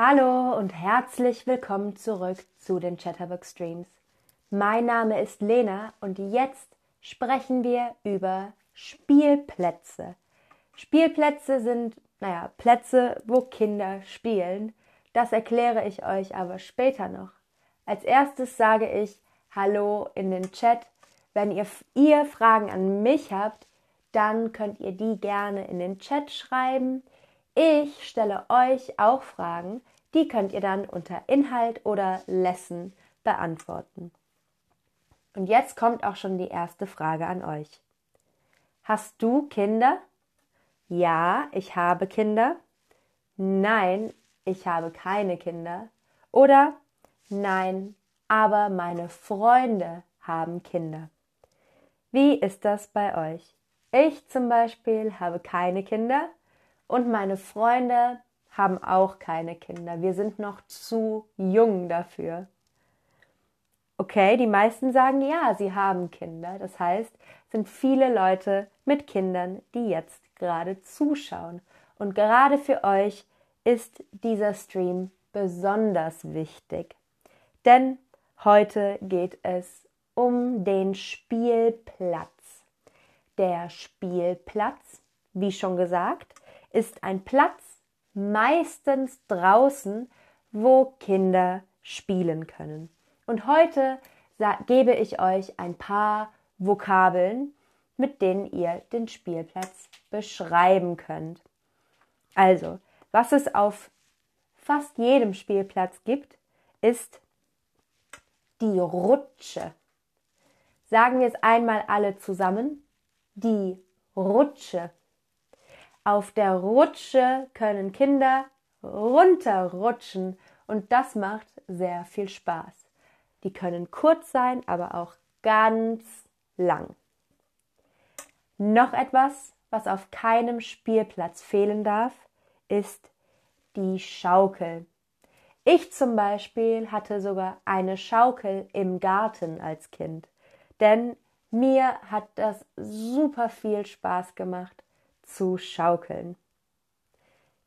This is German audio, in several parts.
Hallo und herzlich willkommen zurück zu den Chatterbox Streams. Mein Name ist Lena und jetzt sprechen wir über Spielplätze. Spielplätze sind, naja, Plätze, wo Kinder spielen. Das erkläre ich euch aber später noch. Als erstes sage ich Hallo in den Chat. Wenn ihr, ihr Fragen an mich habt, dann könnt ihr die gerne in den Chat schreiben. Ich stelle euch auch Fragen, die könnt ihr dann unter Inhalt oder Lesson beantworten. Und jetzt kommt auch schon die erste Frage an euch. Hast du Kinder? Ja, ich habe Kinder. Nein, ich habe keine Kinder. Oder nein, aber meine Freunde haben Kinder. Wie ist das bei euch? Ich zum Beispiel habe keine Kinder und meine Freunde haben auch keine Kinder. Wir sind noch zu jung dafür. Okay, die meisten sagen ja, sie haben Kinder. Das heißt, sind viele Leute mit Kindern, die jetzt gerade zuschauen. Und gerade für euch ist dieser Stream besonders wichtig. Denn heute geht es um den Spielplatz. Der Spielplatz, wie schon gesagt, ist ein Platz meistens draußen, wo Kinder spielen können. Und heute gebe ich euch ein paar Vokabeln, mit denen ihr den Spielplatz beschreiben könnt. Also, was es auf fast jedem Spielplatz gibt, ist die Rutsche. Sagen wir es einmal alle zusammen. Die Rutsche. Auf der Rutsche können Kinder runterrutschen und das macht sehr viel Spaß. Die können kurz sein, aber auch ganz lang. Noch etwas, was auf keinem Spielplatz fehlen darf, ist die Schaukel. Ich zum Beispiel hatte sogar eine Schaukel im Garten als Kind, denn mir hat das super viel Spaß gemacht zu schaukeln.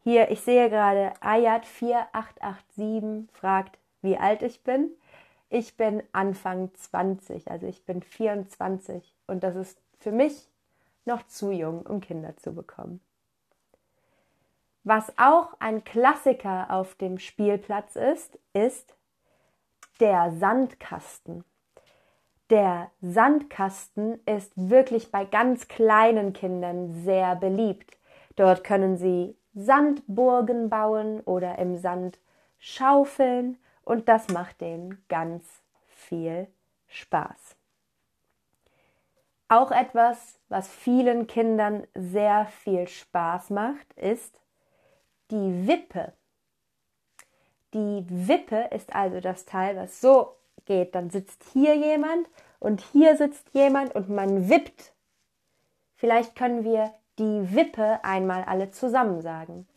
Hier, ich sehe gerade, Ayat 4887 fragt, wie alt ich bin. Ich bin Anfang 20, also ich bin 24 und das ist für mich noch zu jung, um Kinder zu bekommen. Was auch ein Klassiker auf dem Spielplatz ist, ist der Sandkasten. Der Sandkasten ist wirklich bei ganz kleinen Kindern sehr beliebt. Dort können sie Sandburgen bauen oder im Sand schaufeln und das macht denen ganz viel Spaß. Auch etwas, was vielen Kindern sehr viel Spaß macht, ist die Wippe. Die Wippe ist also das Teil, was so geht, dann sitzt hier jemand und hier sitzt jemand und man wippt. Vielleicht können wir die Wippe einmal alle zusammen sagen.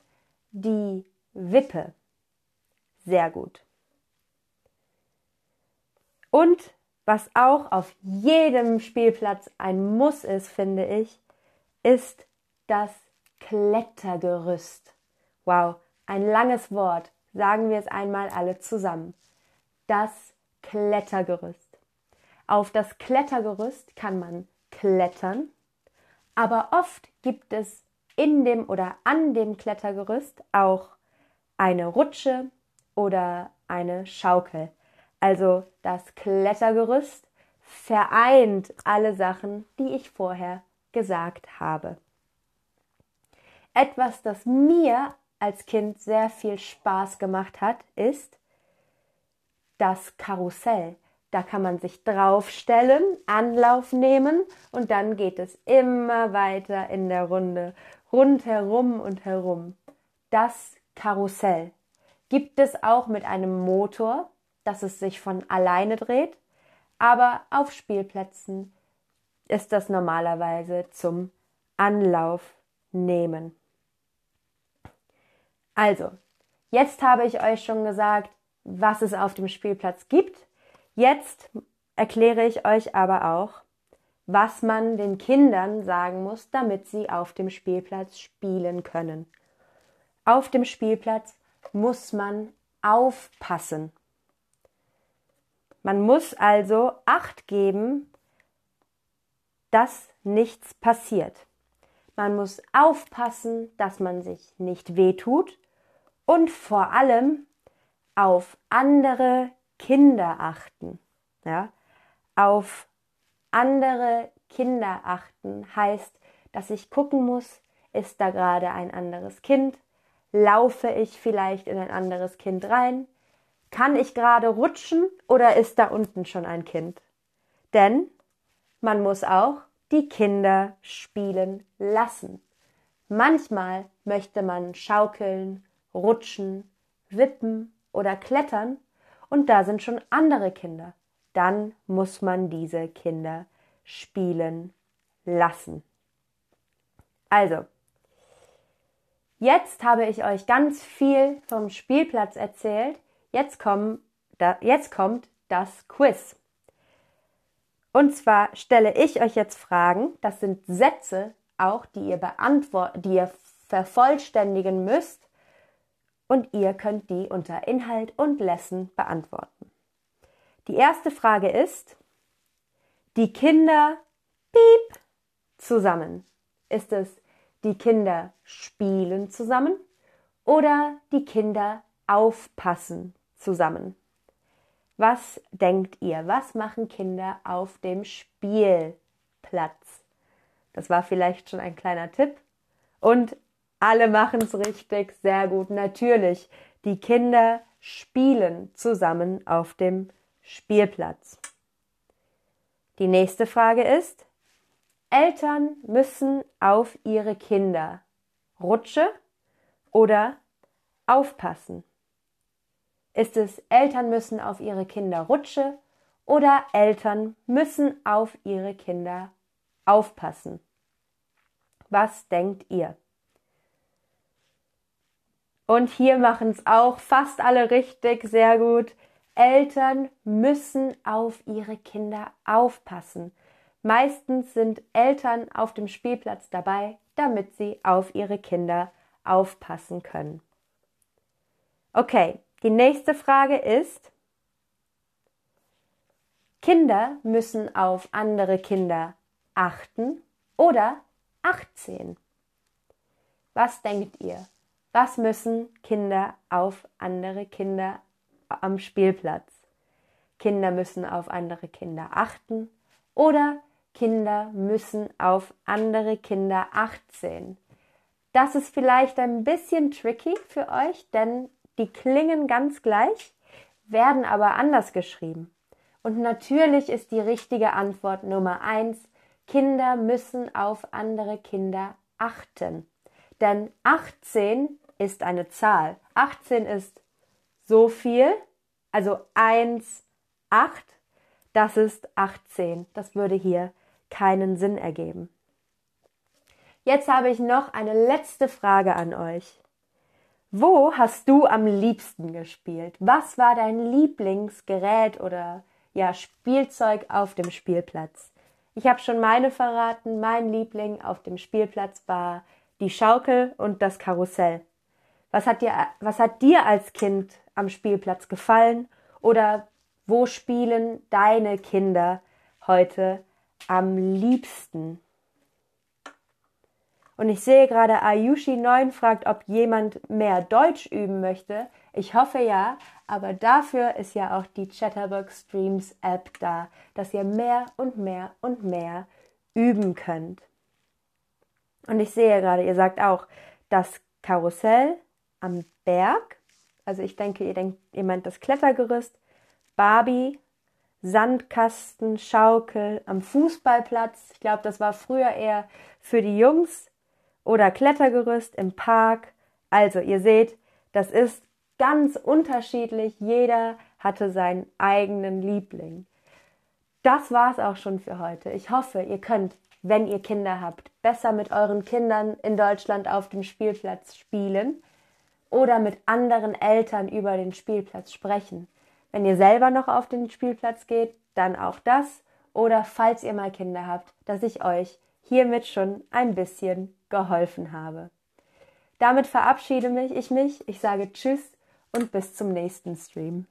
Die Wippe. Sehr gut. Und was auch auf jedem Spielplatz ein Muss ist, finde ich, ist das Klettergerüst. Wow, ein langes Wort. Sagen wir es einmal alle zusammen. Das Klettergerüst. Auf das Klettergerüst kann man klettern, aber oft gibt es in dem oder an dem Klettergerüst auch eine Rutsche oder eine Schaukel. Also das Klettergerüst vereint alle Sachen, die ich vorher gesagt habe. Etwas, das mir als Kind sehr viel Spaß gemacht hat, ist das Karussell. Da kann man sich draufstellen, Anlauf nehmen und dann geht es immer weiter in der Runde, rundherum und herum. Das Karussell gibt es auch mit einem Motor, dass es sich von alleine dreht, aber auf Spielplätzen ist das normalerweise zum Anlauf nehmen. Also, jetzt habe ich euch schon gesagt, was es auf dem Spielplatz gibt. Jetzt erkläre ich euch aber auch, was man den Kindern sagen muss, damit sie auf dem Spielplatz spielen können. Auf dem Spielplatz muss man aufpassen. Man muss also Acht geben, dass nichts passiert. Man muss aufpassen, dass man sich nicht wehtut und vor allem auf andere Kinder achten. Ja? Auf andere Kinder achten heißt, dass ich gucken muss, ist da gerade ein anderes Kind? Laufe ich vielleicht in ein anderes Kind rein? Kann ich gerade rutschen oder ist da unten schon ein Kind? Denn man muss auch die Kinder spielen lassen. Manchmal möchte man schaukeln, rutschen, wippen oder klettern und da sind schon andere Kinder. Dann muss man diese Kinder spielen lassen. Also, jetzt habe ich euch ganz viel vom Spielplatz erzählt. Jetzt, kommen, da, jetzt kommt das Quiz. Und zwar stelle ich euch jetzt Fragen. Das sind Sätze auch, die ihr beantworten, die ihr vervollständigen müsst. Und ihr könnt die unter Inhalt und Lesson beantworten. Die erste Frage ist, die Kinder piep zusammen. Ist es die Kinder spielen zusammen oder die Kinder aufpassen zusammen? Was denkt ihr? Was machen Kinder auf dem Spielplatz? Das war vielleicht schon ein kleiner Tipp. Und alle machen es richtig, sehr gut. Natürlich, die Kinder spielen zusammen auf dem Spielplatz. Die nächste Frage ist, Eltern müssen auf ihre Kinder Rutsche oder aufpassen. Ist es Eltern müssen auf ihre Kinder Rutsche oder Eltern müssen auf ihre Kinder aufpassen? Was denkt ihr? Und hier machen es auch fast alle richtig, sehr gut. Eltern müssen auf ihre Kinder aufpassen. Meistens sind Eltern auf dem Spielplatz dabei, damit sie auf ihre Kinder aufpassen können. Okay, die nächste Frage ist, Kinder müssen auf andere Kinder achten oder 18. Was denkt ihr? Was müssen Kinder auf andere Kinder am Spielplatz. Kinder müssen auf andere Kinder achten oder Kinder müssen auf andere Kinder achten. Das ist vielleicht ein bisschen tricky für euch, denn die klingen ganz gleich, werden aber anders geschrieben. Und natürlich ist die richtige Antwort Nummer eins, Kinder müssen auf andere Kinder achten. Denn 18 ist eine Zahl. 18 ist so viel, also 1, 8, das ist 18. Das würde hier keinen Sinn ergeben. Jetzt habe ich noch eine letzte Frage an euch. Wo hast du am liebsten gespielt? Was war dein Lieblingsgerät oder ja Spielzeug auf dem Spielplatz? Ich habe schon meine verraten. Mein Liebling auf dem Spielplatz war die Schaukel und das Karussell. Was hat dir, was hat dir als Kind am Spielplatz gefallen oder wo spielen deine Kinder heute am liebsten? Und ich sehe gerade Ayushi 9 fragt, ob jemand mehr Deutsch üben möchte. Ich hoffe ja, aber dafür ist ja auch die Chatterbox Streams App da, dass ihr mehr und mehr und mehr üben könnt. Und ich sehe gerade, ihr sagt auch, das Karussell am Berg. Also ich denke, ihr denkt, ihr meint das Klettergerüst, Barbie, Sandkasten, Schaukel am Fußballplatz. Ich glaube, das war früher eher für die Jungs oder Klettergerüst im Park. Also ihr seht, das ist ganz unterschiedlich. Jeder hatte seinen eigenen Liebling. Das war's auch schon für heute. Ich hoffe, ihr könnt, wenn ihr Kinder habt, besser mit euren Kindern in Deutschland auf dem Spielplatz spielen oder mit anderen Eltern über den Spielplatz sprechen. Wenn ihr selber noch auf den Spielplatz geht, dann auch das. Oder falls ihr mal Kinder habt, dass ich euch hiermit schon ein bisschen geholfen habe. Damit verabschiede ich mich. Ich sage Tschüss und bis zum nächsten Stream.